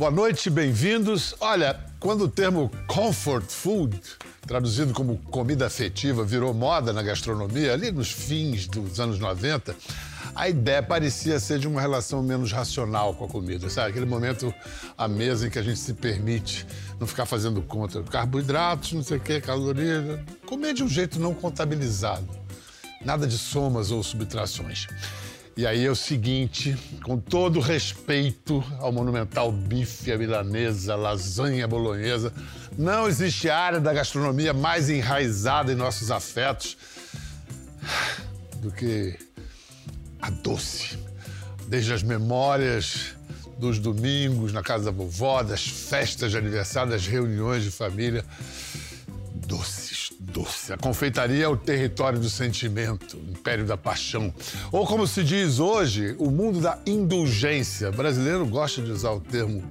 Boa noite, bem-vindos. Olha, quando o termo comfort food, traduzido como comida afetiva, virou moda na gastronomia, ali nos fins dos anos 90, a ideia parecia ser de uma relação menos racional com a comida, sabe? Aquele momento à mesa em que a gente se permite não ficar fazendo conta carboidratos, não sei o quê, calorias, comer de um jeito não contabilizado. Nada de somas ou subtrações. E aí é o seguinte, com todo respeito ao monumental bife, a milanesa, lasanha bolonhesa, não existe área da gastronomia mais enraizada em nossos afetos do que a doce. Desde as memórias dos domingos na casa da vovó, das festas de aniversário, das reuniões de família. Doces, doce. A confeitaria é o território do sentimento, o império da paixão. Ou como se diz hoje, o mundo da indulgência. O brasileiro gosta de usar o termo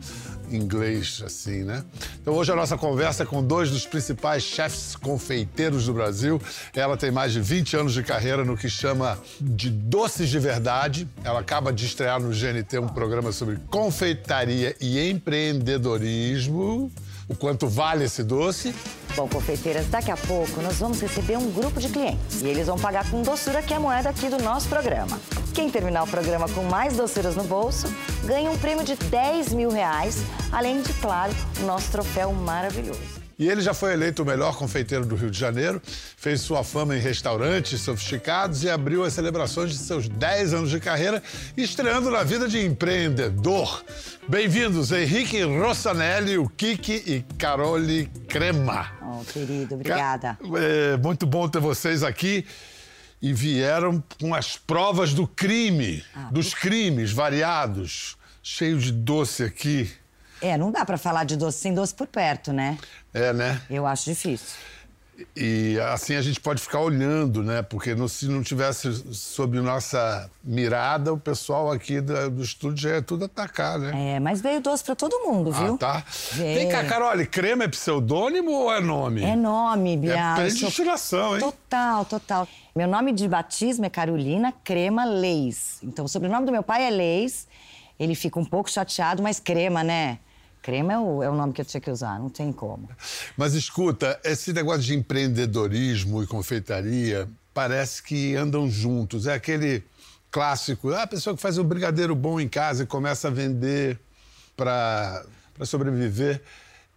inglês assim, né? Então hoje a nossa conversa é com dois dos principais chefes confeiteiros do Brasil. Ela tem mais de 20 anos de carreira no que chama de doces de verdade. Ela acaba de estrear no GNT um programa sobre confeitaria e empreendedorismo. O quanto vale esse doce? Bom, confeiteiras, daqui a pouco nós vamos receber um grupo de clientes. E eles vão pagar com doçura, que é a moeda aqui do nosso programa. Quem terminar o programa com mais doçuras no bolso ganha um prêmio de 10 mil reais, além de, claro, o nosso troféu maravilhoso. E ele já foi eleito o melhor confeiteiro do Rio de Janeiro, fez sua fama em restaurantes sofisticados e abriu as celebrações de seus 10 anos de carreira, estreando na vida de empreendedor. Bem-vindos, Henrique Rossanelli, o Kiki e Carole Crema. Oh, querido, obrigada. É muito bom ter vocês aqui. E vieram com as provas do crime, ah, dos crimes variados, cheio de doce aqui. É, não dá para falar de doce sem doce por perto, né? É, né? Eu acho difícil. E assim a gente pode ficar olhando, né? Porque se não tivesse sob nossa mirada, o pessoal aqui do, do estúdio já ia tudo atacar, né? É, mas veio doce para todo mundo, viu? Ah, tá. Veio. Vem cá, Carole, crema é pseudônimo ou é nome? É nome, Bia. É predestinação, hein? Total, total. Meu nome de batismo é Carolina Crema Leis. Então, o sobrenome do meu pai é Leis. Ele fica um pouco chateado, mas crema, né? Crema é o, é o nome que eu tinha que usar, não tem como. Mas escuta, esse negócio de empreendedorismo e confeitaria parece que andam juntos. É aquele clássico, ah, a pessoa que faz um brigadeiro bom em casa e começa a vender para sobreviver.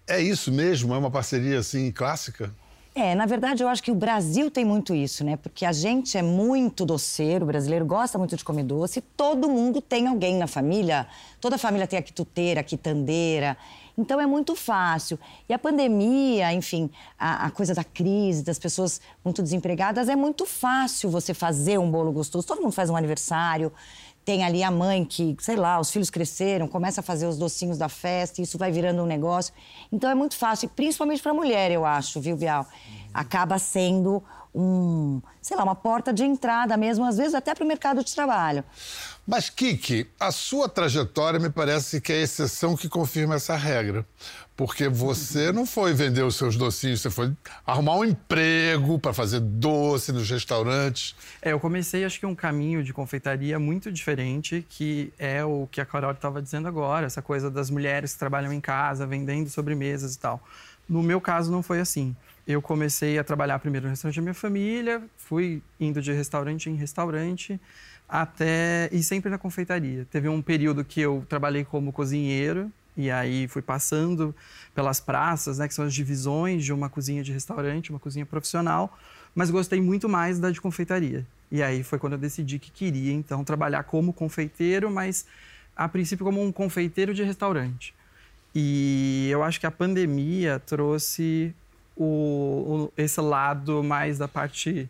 É isso mesmo? É uma parceria assim clássica? É, na verdade, eu acho que o Brasil tem muito isso, né? Porque a gente é muito doceiro, o brasileiro gosta muito de comer doce, todo mundo tem alguém na família, toda família tem a quituteira, a quitandeira. Então é muito fácil. E a pandemia, enfim, a, a, coisa da crise, das pessoas muito desempregadas, é muito fácil você fazer um bolo gostoso. Todo mundo faz um aniversário, tem ali a mãe que, sei lá, os filhos cresceram, começa a fazer os docinhos da festa, isso vai virando um negócio. Então é muito fácil, principalmente para mulher, eu acho, viu, Bial? Acaba sendo um, sei lá, uma porta de entrada mesmo, às vezes até para o mercado de trabalho. Mas, Kiki, a sua trajetória me parece que é a exceção que confirma essa regra. Porque você não foi vender os seus docinhos, você foi arrumar um emprego para fazer doce nos restaurantes. É, eu comecei, acho que um caminho de confeitaria muito diferente, que é o que a Carol estava dizendo agora, essa coisa das mulheres que trabalham em casa, vendendo sobremesas e tal. No meu caso, não foi assim. Eu comecei a trabalhar primeiro no restaurante da minha família, fui indo de restaurante em restaurante até e sempre na confeitaria. Teve um período que eu trabalhei como cozinheiro e aí fui passando pelas praças, né, que são as divisões de uma cozinha de restaurante, uma cozinha profissional, mas gostei muito mais da de confeitaria. E aí foi quando eu decidi que queria então trabalhar como confeiteiro, mas a princípio como um confeiteiro de restaurante. E eu acho que a pandemia trouxe o, o, esse lado mais da parte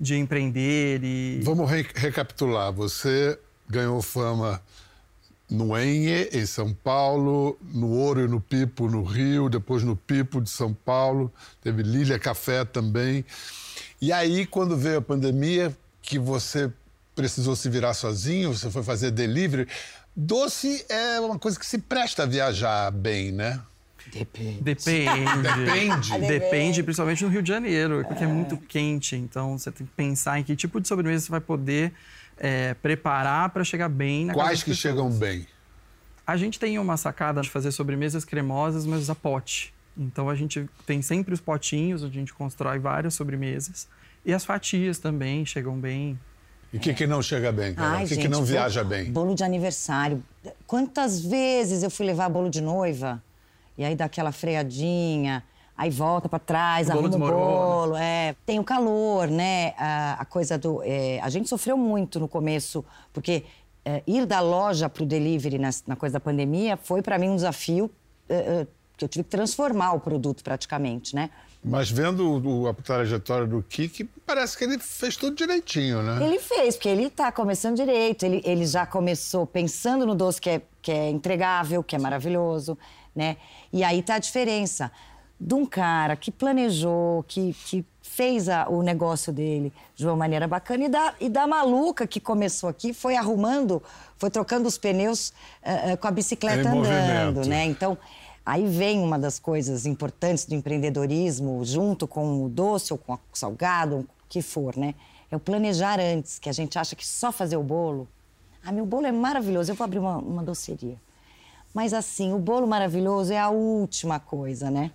de empreender e... Vamos re recapitular. Você ganhou fama no Enhe, em São Paulo, no Ouro e no Pipo, no Rio, depois no Pipo de São Paulo, teve Lília Café também. E aí, quando veio a pandemia, que você precisou se virar sozinho, você foi fazer delivery, doce é uma coisa que se presta a viajar bem, né? Depende. Depende. Depende. Depende, principalmente no Rio de Janeiro, porque é. é muito quente. Então você tem que pensar em que tipo de sobremesa você vai poder é, preparar para chegar bem na Quais que chegam bem? A gente tem uma sacada de fazer sobremesas cremosas, mas a pote. Então a gente tem sempre os potinhos onde a gente constrói várias sobremesas. E as fatias também chegam bem. E o que, que não chega bem, cara? Ai, O que, que gente, não bolo- viaja bem? Bolo de aniversário. Quantas vezes eu fui levar bolo de noiva e aí dá aquela freadinha, aí volta pra trás, O arruma o desmorona. bolo. É. Tem o calor, né? A, a coisa do. é, a gente sofreu muito no começo, porque é, ir da loja pro delivery na, na coisa da pandemia foi pra mim um desafio é, é, que eu tive que transformar o produto praticamente, né? Mas vendo o- a trajetória do Kiki, parece que ele fez tudo direitinho, né? Ele fez, porque ele está começando direito. Ele, ele já começou pensando no doce que é, que é entregável, que é maravilhoso, né? E aí tá a diferença de um cara que planejou, que, que fez a- o negócio dele de uma maneira bacana e da, e da maluca que começou aqui, foi arrumando, foi trocando os pneus eh, eh, com a bicicleta Em andando, né? Então, aí vem uma das coisas importantes do empreendedorismo, junto com o doce ou com o salgado, o que for, né? É o planejar antes, que a gente acha que só fazer o bolo. Ah, meu bolo é maravilhoso, eu vou abrir uma, uma doceria. Mas assim, o bolo maravilhoso é a última coisa, né?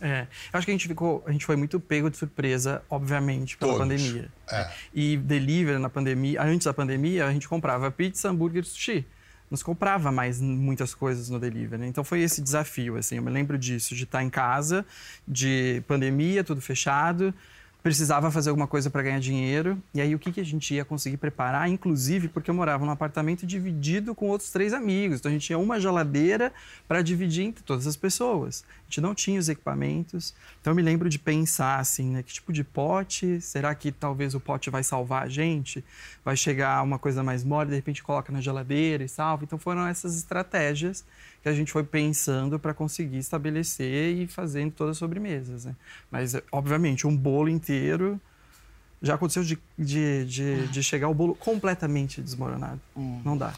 É, eu acho que a gente ficou, a gente foi muito pego de surpresa, obviamente, pela Todos. pandemia. É. E delivery na pandemia, antes da pandemia, a gente comprava pizza, hambúrguer, sushi. Não se comprava mais muitas coisas no delivery. né? Então foi esse desafio, assim. Eu me lembro disso, de estar em casa, de pandemia, tudo fechado. Precisava fazer alguma coisa para ganhar dinheiro. E aí, o que, que a gente ia conseguir preparar? Inclusive, porque eu morava num apartamento dividido com outros três amigos. Então, a gente tinha uma geladeira para dividir entre todas as pessoas. A gente não tinha os equipamentos. Então, eu me lembro de pensar assim, né? Que tipo de pote? Será que talvez o pote vai salvar a gente? Vai chegar uma coisa mais mole, de repente coloca na geladeira e salva? Então, foram essas estratégias que a gente foi pensando para conseguir estabelecer e fazendo todas as sobremesas, né? Mas, obviamente, um bolo inteiro... Já aconteceu de, de, de, de chegar o bolo completamente desmoronado. Não dá.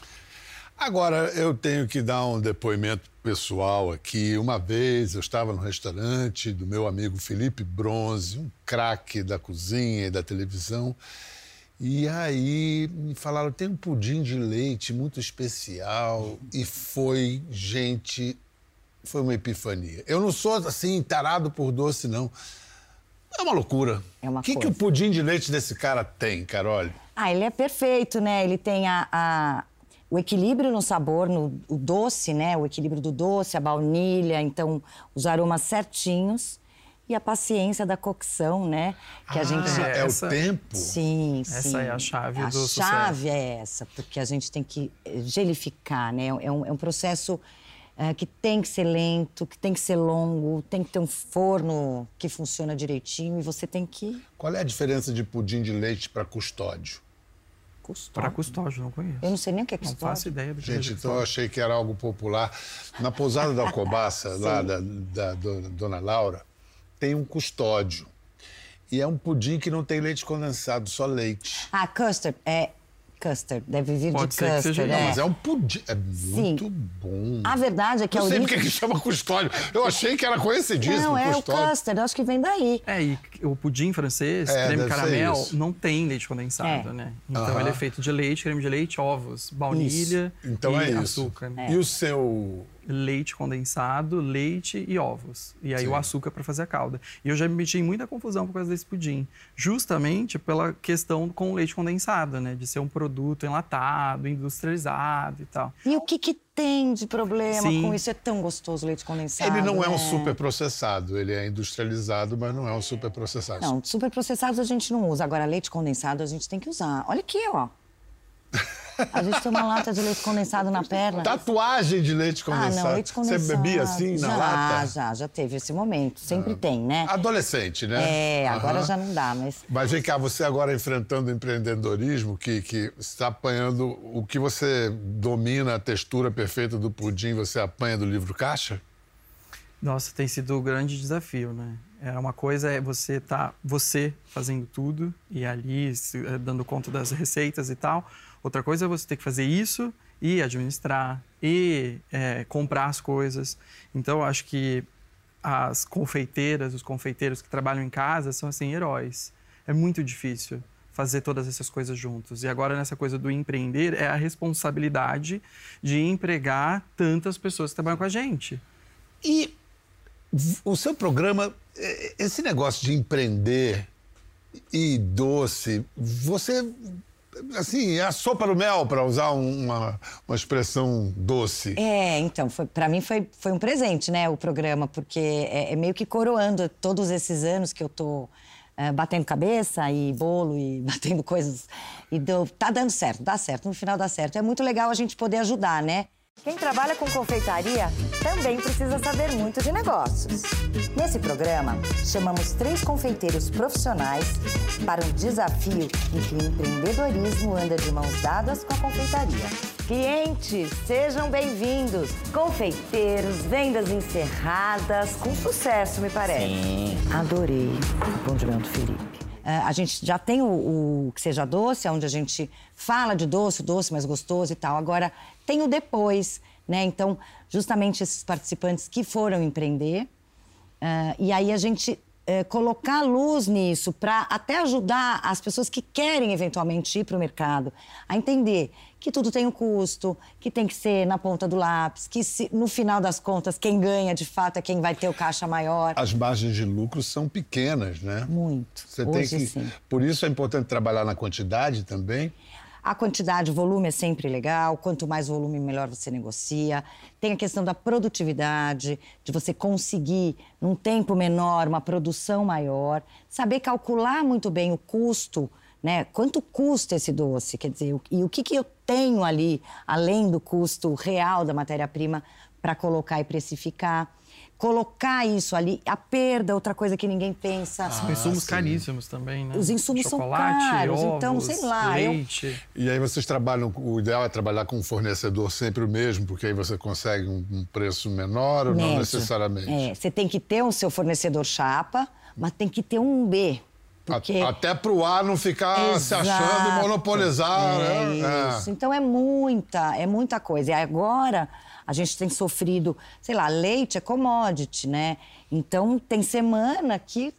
Agora, eu tenho que dar um depoimento pessoal aqui. Uma vez eu estava no restaurante do meu amigo Felipe Bronze, um craque da cozinha e da televisão. E aí me falaram, tem um pudim de leite muito especial. E foi, gente, foi uma epifania. Eu não sou, assim, tarado por doce, não. É uma loucura. É uma O que, que coisa. o pudim de leite desse cara tem, Carol? Ah, ele é perfeito, né? Ele tem a, a- o equilíbrio no sabor, no o doce, né? O equilíbrio do doce, a baunilha, então os aromas certinhos e a paciência da cocção, né? Que a gente É, essa- o tempo. Sim, Essa sim. é a chave a do sucesso. chave é essa, porque a gente tem que eh, gelificar, né? É um, é um processo eh, que tem que ser lento, que tem que ser longo, tem que ter um forno que funciona direitinho e você tem que Qual é a diferença de pudim de leite para custódio? Para custódio, não conheço. Eu não sei nem o que é Não custódio. faço ideia do que Gente, é então eu achei que era algo popular. Na pousada da Alcobaça, lá da, da do- Dona Laura, tem um custódio. E é um pudim que não tem leite condensado, só leite. Ah, custard. É custard. Deve vir Pode de ser que custard. seja é. Mas é um pudim. É muito bom. A verdade é que não a sei origem... porque que chama custódio. Eu achei que era conhecidíssimo, Não, é o custódio. custard. Eu acho que vem daí. É, e o pudim francês, É, creme caramel, isso. não tem leite condensado, É. né? Então ele é feito de leite, creme de leite, ovos, baunilha Então e é isso. açúcar. né? É. E o seu. Leite condensado, leite e ovos. E aí Sim. o açúcar para fazer a calda. E eu já me meti em muita confusão por causa desse pudim. Justamente pela questão com o leite condensado, né? De ser um produto enlatado, industrializado e tal. E o que, que tem de problema Sim. com isso? É tão gostoso o leite condensado. Ele não é um né? super processado. Ele é industrializado, mas não é um super processado. Não, super processados a gente não usa. Agora, leite condensado a gente tem que usar. Olha aqui, ó. A gente tem uma lata de leite condensado na perna. Tatuagem de leite Ah, condensado. não, leite condensado. Você bebia assim na já, lata? Já, já teve esse momento. Sempre tem, né? Adolescente, né? É, agora Aham. já não dá, mas... Mas vem cá, você agora enfrentando o empreendedorismo, que, que está apanhando o que você domina, a textura perfeita do pudim, você apanha do livro caixa? Nossa, tem sido um grande desafio, né? É uma coisa é você tá você fazendo tudo e ali se- eh, dando conta das receitas e tal. Outra coisa é você ter que fazer isso e administrar e eh, comprar as coisas. Então, acho que as confeiteiras, os confeiteiros que trabalham em casa são assim heróis. É muito difícil fazer todas essas coisas juntos. E agora, nessa coisa do empreender, é a responsabilidade de empregar tantas pessoas que trabalham com a gente. E o seu programa, é, esse negócio de empreender e doce, você assim, é a sopa no mel, para usar uma, uma expressão doce. É, então, para mim foi, foi um presente, né, o programa, porque é, é, meio que coroando todos esses anos que eu tô é, batendo cabeça e bolo e batendo coisas. E deu, tá dando certo, dá certo, no final dá certo. É muito legal a gente poder ajudar, né? Quem trabalha com confeitaria também precisa saber muito de negócios. Nesse programa, chamamos três confeiteiros profissionais para um desafio em que o empreendedorismo anda de mãos dadas com a confeitaria. Clientes, sejam bem-vindos. Confeiteiros, vendas encerradas, com sucesso, me parece. Sim. Adorei o do Felipe. Uh, a gente já tem o, o, que seja doce, onde a gente fala de doce, doce mais gostoso e tal. Agora, tem o depois, né? Então, justamente esses participantes que foram empreender. Uh, e aí a gente é, colocar luz nisso para até ajudar as pessoas que querem eventualmente ir para o mercado a entender que tudo tem um custo, que tem que ser na ponta do lápis, que se, no final das contas quem ganha de fato é quem vai ter o caixa maior. As margens de lucro são pequenas, né? Muito. Você Hoje, tem que, sim. por isso é importante trabalhar na quantidade também. A quantidade, volume é sempre legal. Quanto mais volume, melhor você negocia. Tem a questão da produtividade, de você conseguir, num tempo menor, uma produção maior. Saber calcular muito bem o custo, né? Quanto custa esse doce? Quer dizer, e o que, que eu tenho ali, além do custo real da matéria-prima, para colocar e precificar colocar isso ali. A perda, outra coisa que ninguém pensa. Ah, São insumos sim. caríssimos também, né? Os insumos Chocolate, são caros, ovos, então, sei lá. Leite. Eu... E aí vocês trabalham, o ideal é trabalhar com um fornecedor sempre o mesmo, porque aí você consegue um, preço menor ou Médio. não necessariamente? É, você tem que ter o seu fornecedor chapa, mas tem que ter um B. Porque... Até para o A não ficar Exato. se achando monopolizar. É né? Isso. É. Então é muita, é muita coisa. E agora a gente tem sofrido, sei lá, leite é commodity, né? Então tem semana que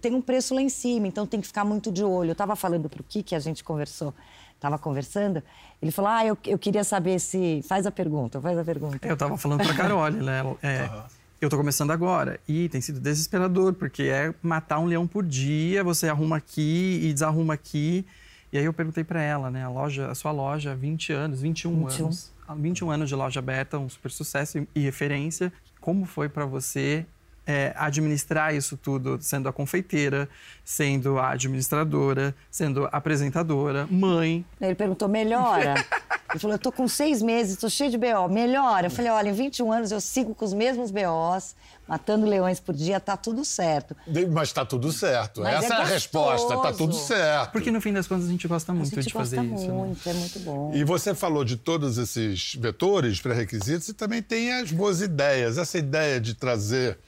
tem um preço lá em cima, então tem que ficar muito de olho. Eu estava falando para o Kiki, a gente conversou, estava conversando, ele falou, ah, eu, eu queria saber se... Faz a pergunta, faz a pergunta. Eu estava falando para a Carole, né? É, uhum. Eu estou começando agora e tem sido desesperador, porque é matar um leão por dia, você arruma aqui e desarruma aqui. E aí eu perguntei para ela, né, a loja, a sua loja, 20 anos, 21, 21. anos. 21 anos de loja aberta, um super sucesso e referência. Como foi para você é, administrar isso tudo, sendo a confeiteira, sendo a administradora, sendo apresentadora, mãe? Ele perguntou, melhora? Ele falou, eu tô com seis meses, tô cheio de BO, melhora? Eu falei, olha, em 21 anos eu sigo com os mesmos BOs, matando leões por dia, tá tudo certo. Mas tá tudo certo. Mas Essa é, é, a resposta, tá tudo certo. Porque no fim das contas a gente gosta muito gente de fazer muito, isso. Muito, né? é muito bom. E você falou de todos esses vetores, pré-requisitos, e também tem as boas ideias. Essa ideia de trazer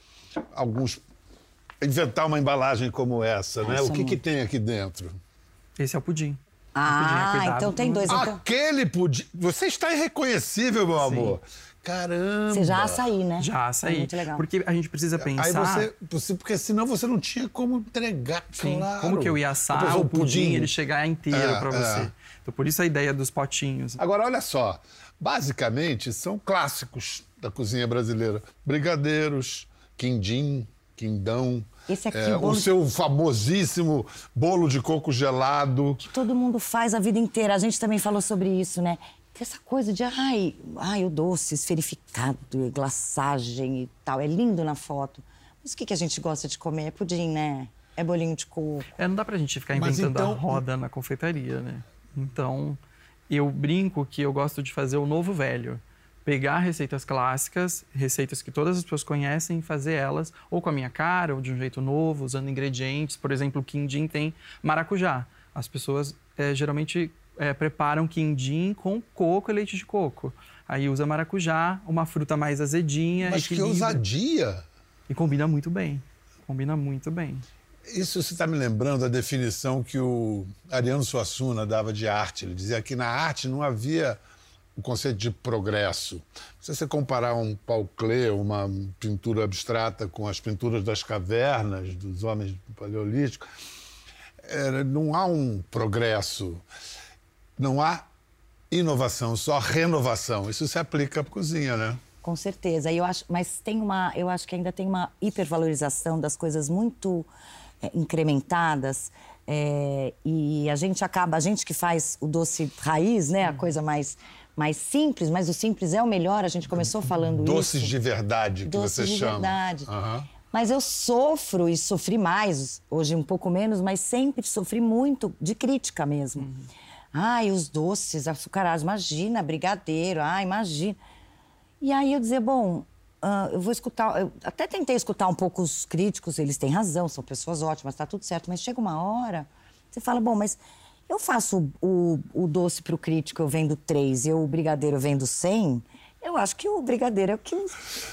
alguns. inventar uma embalagem como essa, né? o que, que tem aqui dentro? Esse é o pudim. Ah, pudim é então tem dois. Então... Aquele pudim. Você está irreconhecível, meu Sim. amor. Caramba! Você já açaí, né? Já açaí. É muito legal. Porque a gente precisa pensar. Aí você, você, porque senão você não tinha como entregar, Sim. claro. Como que eu ia assar o pudim, pudim, ele chegar inteiro é, para você. É. Então por isso a ideia dos potinhos. Agora olha só, basicamente são clássicos da cozinha brasileira: brigadeiros, quindim, quindão. Esse aqui, é, o, o seu famosíssimo bolo de coco gelado. Que todo mundo faz a vida inteira. A gente também falou sobre isso, né? essa coisa de, ai, ai, o doce esferificado, glaçagem e tal. É lindo na foto. Mas o que, que a gente gosta de comer? É pudim, né? É bolinho de coco. É, não dá pra gente ficar inventando então... a roda na confeitaria, né? Então, eu brinco que eu gosto de fazer o novo velho. Pegar receitas clássicas, receitas que todas as pessoas conhecem, e fazer elas ou com a minha cara, ou de um jeito novo, usando ingredientes. Por exemplo, o quindim tem maracujá. As pessoas é, geralmente é, preparam quindim com coco e leite de coco. Aí usa maracujá, uma fruta mais azedinha. Mas equilibra. que ousadia! E combina muito bem. Combina muito bem. Isso você está me lembrando da definição que o Ariano Suassuna dava de arte. Ele dizia que na arte não havia o conceito de progresso. Se você comparar um Paul Klee, uma pintura abstrata, com as pinturas das cavernas dos homens do Paleolítico, é, não há um progresso, não há inovação, só renovação. Isso se aplica à cozinha, né? Com certeza. Eu acho, mas tem uma, eu acho que ainda tem uma hipervalorização das coisas muito é, incrementadas. É, e a gente acaba, a gente que faz o doce raiz, né, a coisa mais mais simples, mas o simples é o melhor. A gente começou falando Doces isso. Doces de verdade, que Doces você de chama. verdade. Uhum. Mas eu sofro e sofri mais, hoje um pouco menos, mas sempre sofri muito de crítica mesmo. Uhum. Ai, os doces açucarados, imagina, brigadeiro, ai, imagina. E aí eu dizer, bom, uh, eu vou escutar, eu até tentei escutar um pouco os críticos, eles têm razão, são pessoas ótimas, tá tudo certo, mas chega uma hora, você fala, bom, mas eu faço o, o, doce para o crítico, eu vendo três, e o brigadeiro eu vendo cem. Eu acho que o brigadeiro é o que o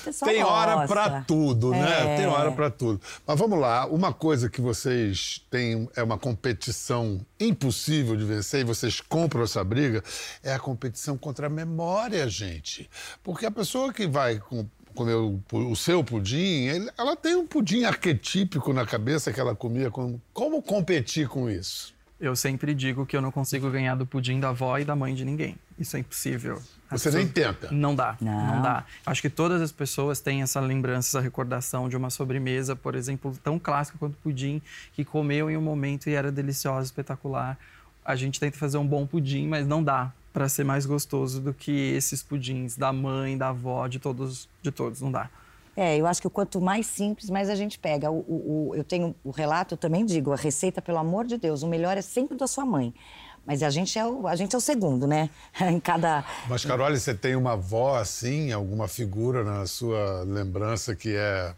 pessoal Tem hora para tudo, né? É. Tem hora para tudo. Mas vamos lá, uma coisa que vocês têm é uma competição impossível de vencer e vocês compram essa briga é a competição contra a memória, gente. Porque a pessoa que vai com comer o, o, seu pudim, ele, ela tem um pudim arquetípico na cabeça que ela comia. Como, como competir com isso? Eu sempre digo que eu não consigo ganhar do pudim da avó e da mãe de ninguém. Isso é impossível. Você nem tenta? Não dá, não. não. dá. Acho que todas as pessoas têm essa lembrança, essa recordação de uma sobremesa, por exemplo, tão clássica quanto o pudim, que comeu em um momento e era deliciosa, espetacular. A gente tenta fazer um bom pudim, mas não dá para ser mais gostoso do que esses pudins da mãe, da avó, de todos, de todos, não dá. É, eu acho que quanto mais simples, mais a gente pega. O, o, o, eu tenho o relato, eu também digo, a receita, pelo amor de Deus, o melhor é sempre da sua mãe. Mas a gente é o, a gente é o segundo, né? em cada. Mas, Carole, você tem uma avó assim, alguma figura na sua lembrança que é.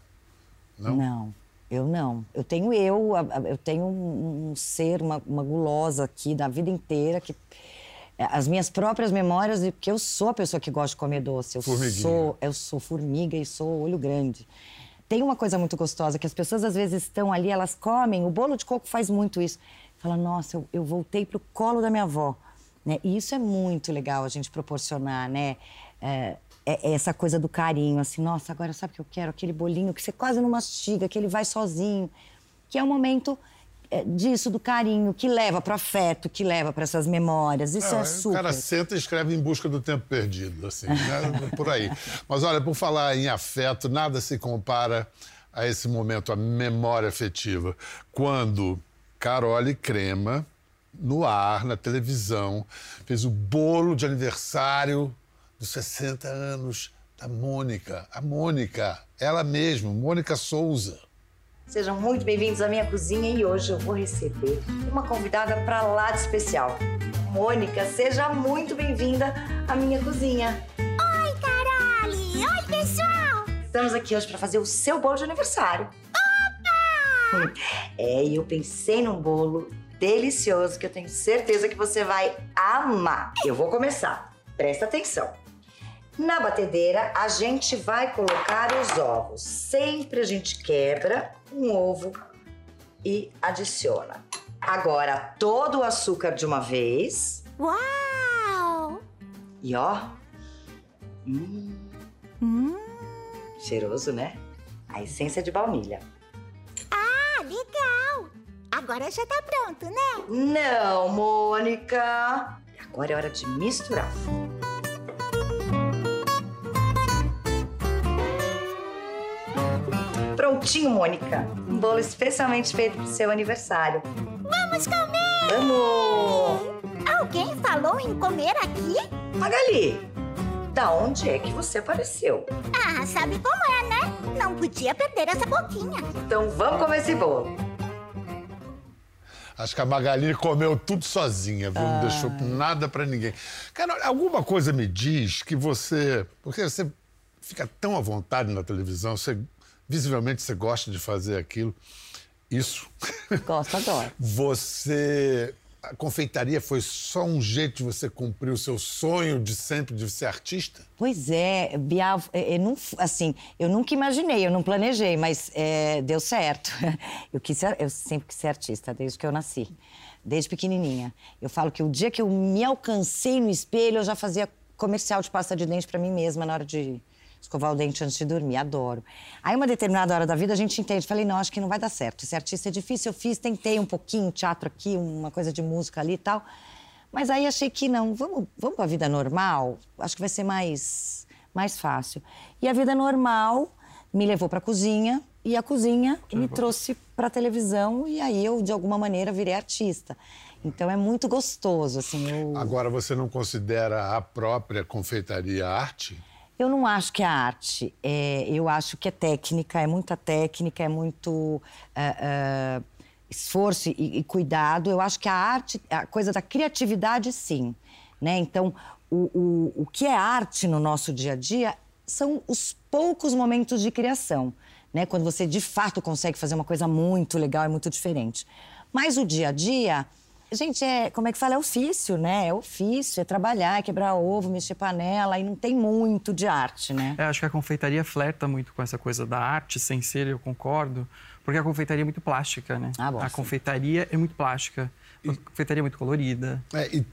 Não? Não, eu não. Eu tenho eu, eu tenho um, um ser, uma, uma gulosa aqui da vida inteira que as minhas próprias memórias, porque eu sou a pessoa que gosta de comer doce. Eu sou, eu sou formiga e sou olho grande. Tem uma coisa muito gostosa que as pessoas às vezes estão ali, elas comem. O bolo de coco faz muito isso. Fala, nossa, eu, eu voltei pro colo da minha avó, né? E isso é muito legal a gente proporcionar, né? É, é essa coisa do carinho, assim, nossa, agora sabe o que eu quero? Aquele bolinho que você quase não mastiga, que ele vai sozinho, que é um momento disso, do carinho, que leva para o afeto, que leva para essas memórias. Isso é, é super. O cara senta e escreve em busca do tempo perdido, assim, né? por aí. Mas olha, por falar em afeto, nada se compara a esse momento, a memória afetiva. Quando Carole Crema, no ar, na televisão, fez o bolo de aniversário dos 60 anos da Mônica. A Mônica, ela mesma, Mônica Souza. Sejam muito bem-vindos à minha cozinha e hoje eu vou receber uma convidada para lá de especial. Mônica, seja muito bem-vinda à minha cozinha. Oi, Carole! Oi, pessoal! Estamos aqui hoje para fazer o seu bolo de aniversário. Opa! É, e eu pensei num bolo delicioso que eu tenho certeza que você vai amar. Eu vou começar. Presta atenção. Na batedeira, a gente vai colocar os ovos. Sempre a gente quebra um ovo e adiciona. Agora, todo o açúcar de uma vez. Uau! E ó. Hum, Hum, cheiroso, né? A essência de baunilha. ah, legal! Agora já tá pronto, né? Não, Mônica! Agora é hora de misturar. Prontinho, Mônica. Um bolo especialmente feito pro seu aniversário. Vamos comer! Vamos! Alguém falou em comer aqui? Magali, da onde é que você apareceu? Ah, sabe como é, né? Não podia perder essa boquinha. Então vamos comer esse bolo. Acho que a Magali comeu tudo sozinha, viu? Não deixou nada para ninguém. Cara, alguma coisa me diz que você. Porque você fica tão à vontade na televisão, você, visivelmente você gosta de fazer aquilo. Isso. Gosto, adoro. Você. A confeitaria foi só um jeito de você cumprir o seu sonho de sempre de ser artista? Pois é, Bial, eu não, assim, eu nunca imaginei, eu não planejei, mas é, deu certo. Eu, quis ser, eu sempre quis ser artista, desde que eu nasci, desde pequenininha. Eu falo que o dia que eu me alcancei no espelho, eu já fazia comercial de pasta de dente para mim mesma na hora de, escovar o dente antes de dormir, adoro. Aí, uma determinada hora da vida, a gente entende. Falei, não, acho que não vai dar certo. Esse artista é difícil. Eu fiz, tentei um pouquinho, teatro aqui, uma coisa de música ali e tal. Mas aí achei que não, vamos, vamos para a vida normal? Acho que vai ser mais, mais fácil. E a vida normal me levou para a cozinha e a cozinha me trouxe para a televisão e aí eu de alguma maneira virei artista. Então é muito gostoso assim. Eu... Agora você não considera a própria confeitaria arte? Eu não acho que é arte. É, eu acho que é técnica, é muita técnica, é muito uh, uh, esforço e, e, cuidado. Eu acho que a arte, a coisa da criatividade, sim. Né? Então, o, o, o que é arte no nosso dia a dia são os poucos momentos de criação, né? Quando você de fato consegue fazer uma coisa muito legal e muito diferente. Mas o dia a dia, gente, é como é que fala? É ofício, né? É ofício, é trabalhar, é quebrar ovo, mexer panela e não tem muito de arte, né? É, acho que a confeitaria flerta muito com essa coisa da arte, sem ser, eu concordo, porque a confeitaria é muito plástica, né? Ah, bom, a sim. confeitaria é muito plástica, a confeitaria é muito colorida. É, e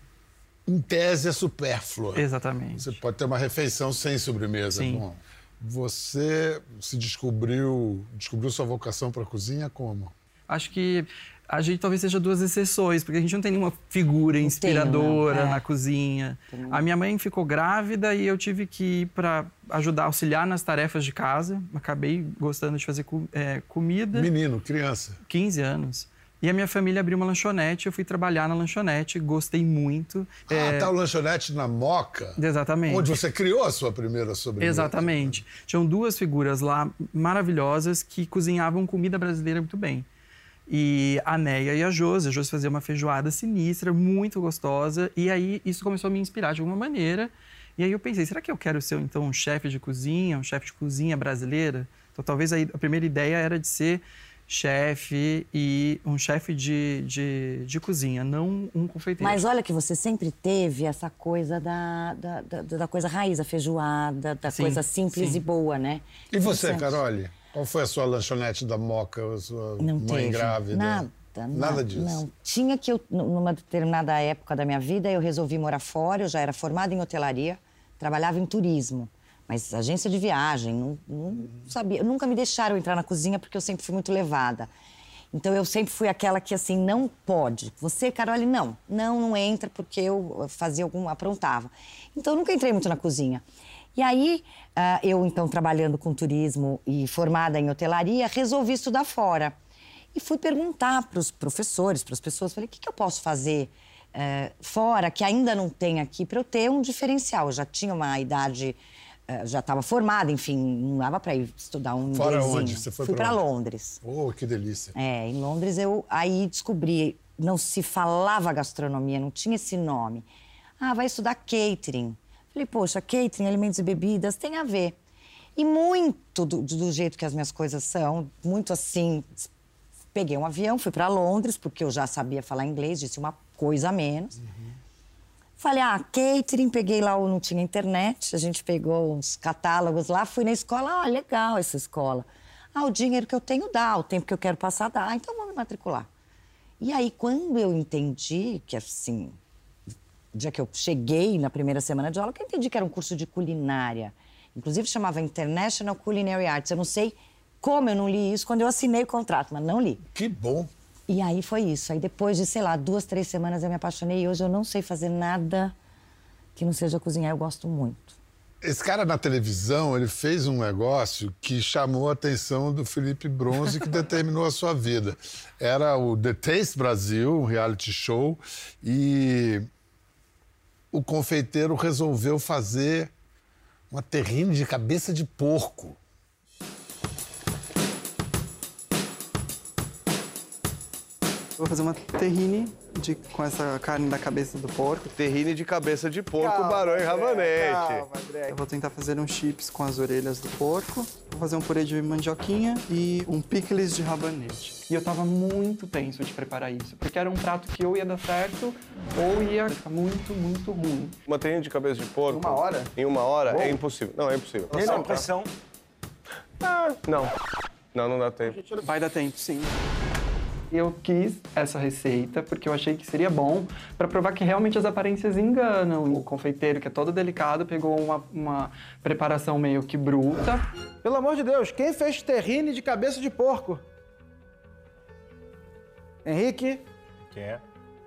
em tese é supérflua. Exatamente. Você pode ter uma refeição sem sobremesa. Sim. Bom, você se descobriu, descobriu sua vocação para a cozinha como? Acho que a gente talvez seja duas exceções, porque a gente não tem nenhuma figura inspiradora tenho. É. na cozinha. A minha mãe ficou grávida e eu tive que ir para ajudar, auxiliar nas tarefas de casa. Acabei gostando de fazer é, comida. Menino, criança. 15 anos. E a minha família abriu uma lanchonete, eu fui trabalhar na lanchonete, gostei muito. É, Ah, tá o lanchonete na Moca, Exatamente. onde você criou a sua primeira sobremesa. Exatamente. Tinham duas figuras lá maravilhosas que cozinhavam comida brasileira muito bem. E a Neia e a Josi. A Josi fazia uma feijoada sinistra, muito gostosa. E aí isso começou a me inspirar de alguma maneira. E aí eu pensei, será que eu quero ser então um chefe de cozinha, um chefe de cozinha brasileira? Então talvez aí a primeira ideia era de ser chefe e um chefe de, de, de cozinha, não um confeiteiro. Mas olha que você sempre teve essa coisa da, da, da, da coisa raiz, a feijoada, da Sim, coisa simples sim. e boa, né? E você. Carole? Qual foi a sua lanchonete da Moca, a sua Não mãe teve. grávida? Nada, Nada disso. Não. Tinha que eu, numa determinada época da minha vida, eu resolvi morar fora. Eu já era formada em hotelaria, trabalhava em turismo, mas agência de viagem. Não, não sabia, nunca me deixaram entrar na cozinha porque eu sempre fui muito levada. Então eu sempre fui aquela que assim não pode. Você, Carole, não, não, não entra porque eu fazia algum, aprontava. Então eu nunca entrei muito na cozinha. E aí ah, eu então trabalhando com turismo e formada em hotelaria resolvi estudar fora. E fui perguntar para os professores, para as pessoas, falei, o que, que eu posso fazer eh, fora que ainda não tem aqui para eu ter um diferencial? Eu já tinha uma idade, eh, já estava formada, enfim, não dava para ir estudar um Fora inglesinho. onde? Você foi Fui para? Londres. Oh, que delícia. É, em Londres eu aí descobri, não se falava gastronomia, não tinha esse nome. Ah, vai estudar catering. Falei, poxa, catering, alimentos e bebidas, tem a ver. E muito do, do jeito que as minhas coisas são, muito assim, peguei um avião, fui para Londres, porque eu já sabia falar inglês, disse uma coisa a menos. Falei, ah, catering, peguei lá, não tinha internet, a gente pegou uns catálogos lá, fui na escola, ah, legal essa escola. Ah, o dinheiro que eu tenho dá, o tempo que eu quero passar dá, então vou me matricular. E aí, quando eu entendi que, assim, dia que eu cheguei na primeira semana de aula, que eu entendi que era um curso de culinária. Inclusive, chamava International Culinary Arts. Eu não sei como eu não li isso quando eu assinei o contrato, mas não li. Que bom. E aí foi isso. Aí depois de, sei lá, duas, três semanas eu me apaixonei e hoje eu não sei fazer nada que não seja cozinhar. Eu gosto muito. Esse cara na televisão, ele fez um negócio que chamou a atenção do Felipe Bronze, que determinou a sua vida. Era o The Taste Brasil, um reality show, e o confeiteiro resolveu fazer uma terrine de cabeça de porco. Vou fazer uma terrine de, com essa carne da cabeça do porco. Terrine de cabeça de porco, barão e rabanete. Eu vou tentar fazer uns chips com as orelhas do porco. Vou fazer um purê de mandioquinha e um picles de rabanete. E eu tava muito tenso de preparar isso, porque era um prato que ou ia dar certo ou ia ficar muito, muito ruim. Uma terrine de cabeça de porco. Uma hora? Em uma hora é impossível. Não, é impossível. E não, pressão. Ah, não. Não, não dá tempo. Vai dar tempo, sim. Eu quis essa receita porque eu achei que seria bom para provar que realmente as aparências enganam. O confeiteiro, que é todo delicado, pegou uma, uma preparação meio que bruta. Pelo amor de Deus, quem fez terrine de cabeça de porco? Henrique? Quem é?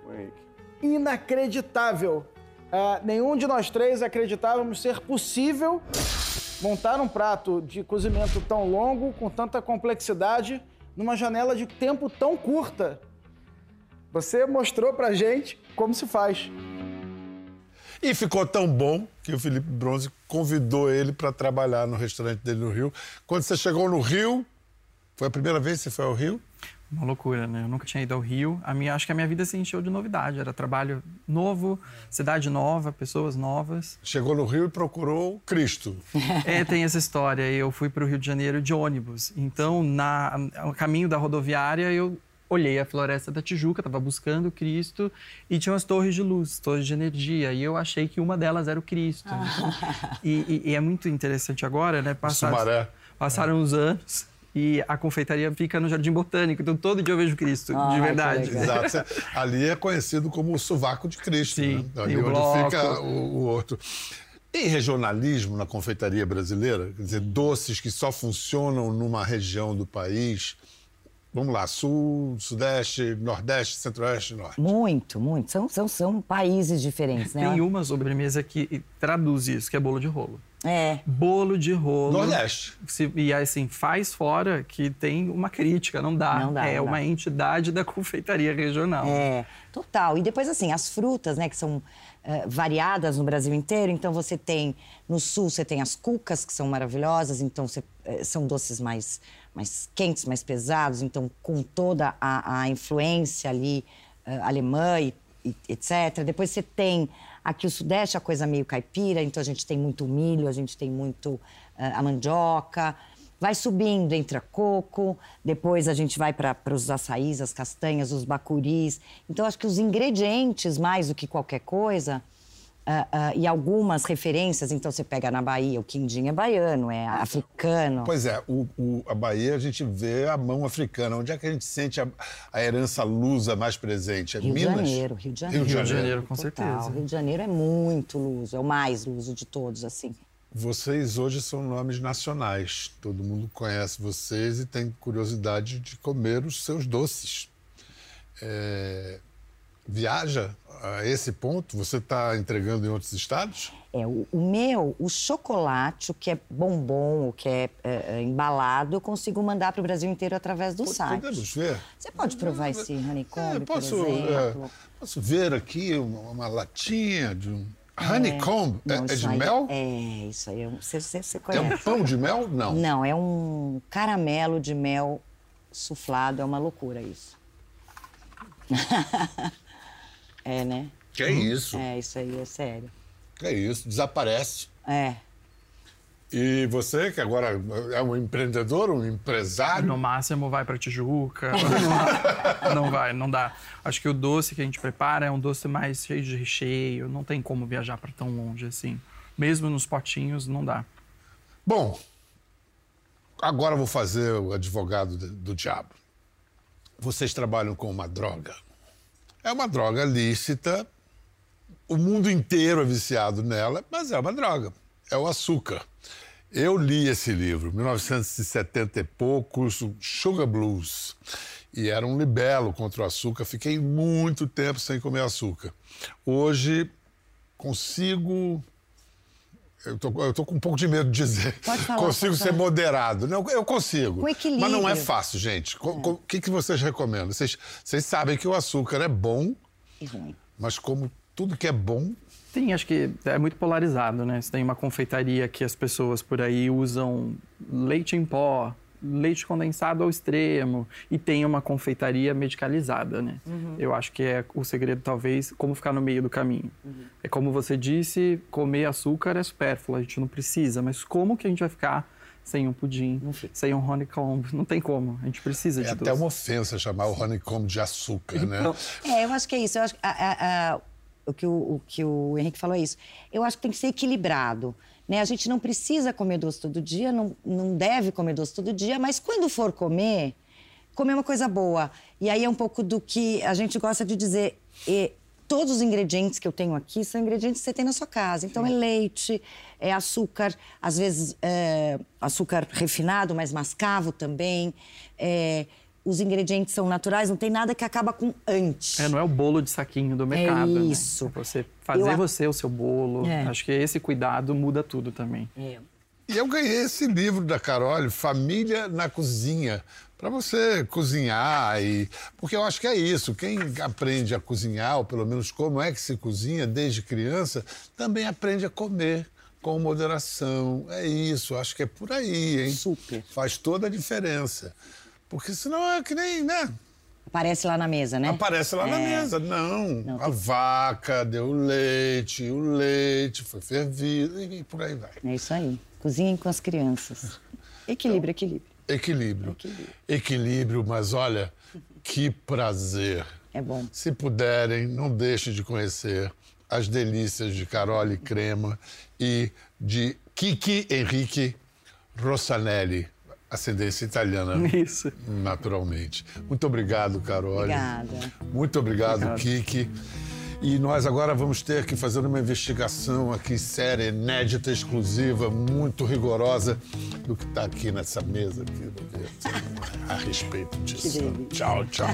O Henrique. Inacreditável. Ah, nenhum de nós três acreditávamos ser possível montar um prato de cozimento tão longo, com tanta complexidade, numa janela de tempo tão curta. Você mostrou pra gente como se faz. E ficou tão bom que o Felipe Bronze convidou ele para trabalhar no restaurante dele no Rio. Quando você chegou no Rio, foi a primeira vez que você foi ao Rio? Uma loucura, né? Eu nunca tinha ido ao Rio. A minha, acho que a minha vida se encheu de novidade. Era trabalho novo, cidade nova, pessoas novas. Chegou no Rio e procurou Cristo. É, tem essa história. Eu fui para o Rio de Janeiro de ônibus. Então, na, no caminho da rodoviária, eu olhei a Floresta da Tijuca, estava buscando Cristo e tinha umas torres de luz, torres de energia. E eu achei que uma delas era o Cristo. Ah. E, e- e é muito interessante agora, né? Passaram, Sumaré. passaram os anos e a confeitaria fica no Jardim Botânico. Então, todo dia eu vejo Cristo, Ah, de verdade. Exato. Ali é conhecido como o sovaco de Cristo. Sim, né? Ali onde bloco. fica o, o outro. Tem regionalismo na confeitaria brasileira? Quer dizer, doces que só funcionam numa região do país? Vamos lá, sul, sudeste, nordeste, centro-oeste, norte. Muito, muito. São, são, são países diferentes, né? Tem uma sobremesa que traduz isso, que é bolo de rolo. É. Bolo de rolo. Nordeste. Se- e assim, faz fora que tem uma crítica, não dá. Não dá, é não uma dá. entidade da confeitaria regional. É, total. E depois, assim, as frutas, né, que são eh, variadas no Brasil inteiro. Então, você tem, no sul, você tem as cucas, que são maravilhosas. Então, você, eh, são doces mais, mais quentes, mais pesados. Então, com toda a, a influência ali eh, alemã e, e etc. Depois, você tem aqui o sudeste, a coisa meio caipira. Então, a gente tem muito milho, a gente tem muito eh, a mandioca. Vai subindo, entra coco, depois a gente vai para os açaís, as castanhas, os bacuris. Então, acho que os ingredientes, mais do que qualquer coisa, ah, ah, e algumas referências, então você pega na Bahia, o quindim é baiano, é africano. Pois é, o, o- a Bahia a gente vê a mão africana. Onde é que a gente sente a, a herança lusa mais presente? É Rio de Minas? Rio Rio de Janeiro. Rio de Janeiro, com Total. certeza. Rio de Janeiro é muito luso, é o mais luso de todos, assim. Vocês hoje são nomes nacionais. Todo mundo conhece vocês e tem curiosidade de comer os seus doces. É, Viaja a esse ponto? Você está entregando em outros estados? É, o, o meu, o chocolate, o que é bombom, o que é, é, é, embalado, eu consigo mandar para o Brasil inteiro através do site. Podemos ver? Você pode provar esse honeycomb, É, posso, por exemplo? é, posso ver aqui uma, uma latinha de um honeycomb? É, Não, é de aí- mel? É, isso aí. é um- Você, você, você É um conhece? pão de mel? Não. Não, é um caramelo de mel suflado. É uma loucura isso. é, né? Que é isso? É, isso aí é sério. Que é isso? Desaparece. É. E você, que agora é um empreendedor, um empresário, No máximo vai para Tijuca. não vai, não dá. Acho que o doce que a gente prepara é um doce mais cheio de recheio. Não tem como viajar para tão longe assim. Mesmo nos potinhos, não dá. Bom, agora eu vou fazer o advogado do, do diabo. Vocês trabalham com uma droga. É uma droga lícita. O mundo inteiro é viciado nela, mas é uma droga. É o açúcar. Eu li esse livro, 1970 e poucos, Sugar Blues. E era um libelo contra o açúcar. Fiquei muito tempo sem comer açúcar. Hoje consigo eu tô, eu tô com um pouco de medo de dizer. Pode falar, consigo pode ser falar. moderado. Não, eu consigo. Com equilíbrio. Mas não é fácil, gente. O que, que vocês recomendam? Vocês, vocês sabem que o açúcar é bom, E ruim. mas como tudo que é bom, Tem, acho que é muito polarizado, né? Você tem uma confeitaria que as pessoas por aí usam leite em pó, leite condensado ao extremo, e tem uma confeitaria medicalizada, né? Eu acho que é o segredo, talvez, como ficar no meio do caminho. É como você disse, comer açúcar é supérfluo, a gente não precisa, mas como que a gente vai ficar sem um pudim, sem um honeycomb? Não tem como, a gente precisa é de até doce. uma ofensa chamar o honeycomb de açúcar, né? Então, É, eu acho que é isso. Eu acho que a- a- a- o, que o, o que o Henrique falou é isso. Eu acho que tem que ser equilibrado. Né? A gente não precisa comer doce todo dia, não, não deve comer doce todo dia, mas quando for comer, comer uma coisa boa. E aí é um pouco do que a gente gosta de dizer. E todos os ingredientes que eu tenho aqui são ingredientes que você tem na sua casa. Então é leite, é açúcar, às vezes é, açúcar refinado, mas mascavo também. É, os ingredientes são naturais, não tem nada que acaba com antes. É, não é o bolo de saquinho do mercado. né? isso. É você fazer Eu- você o seu bolo. É. Acho que esse cuidado muda tudo também. É. E eu ganhei esse livro da Carol, Família na Cozinha, para você cozinhar e porque eu acho que é isso. Quem aprende a cozinhar, ou pelo menos como é que se cozinha desde criança, também aprende a comer com moderação. É isso. Acho que é por aí, hein? Super. Faz toda a diferença. Porque senão é que nem, né? Aparece lá na mesa, né? Aparece lá na É. mesa. Não, Não, a tem- vaca deu leite, o leite foi fervido e por aí vai. É isso aí. Cozinhem com as crianças. Equilíbrio, equilíbrio. Equilíbrio. Equilíbrio, mas olha, que prazer. É bom. Se puderem, não deixem de conhecer as delícias de Carole Crema e de Kiki Henrique Rossanelli, ascendência italiana, Isso. naturalmente. Muito obrigado, Carole. Obrigada. Muito obrigado, Obrigado. Kiki. E nós agora vamos ter que fazer uma investigação aqui séria, inédita, exclusiva, muito rigorosa do que está aqui nessa mesa aqui, a respeito disso. Tchau, tchau.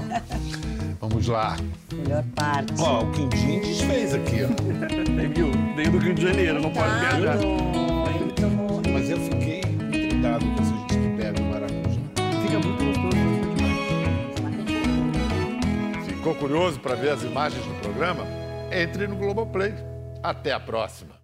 Vamos lá. Melhor parte. Ó, o Quindim desfez aqui, ó. Viu? Veio do Rio de Janeiro, não pode viajar. Mas eu fiquei intrigado com essa Ficou curioso para ver as imagens do programa? Entre no Globoplay. Até a próxima.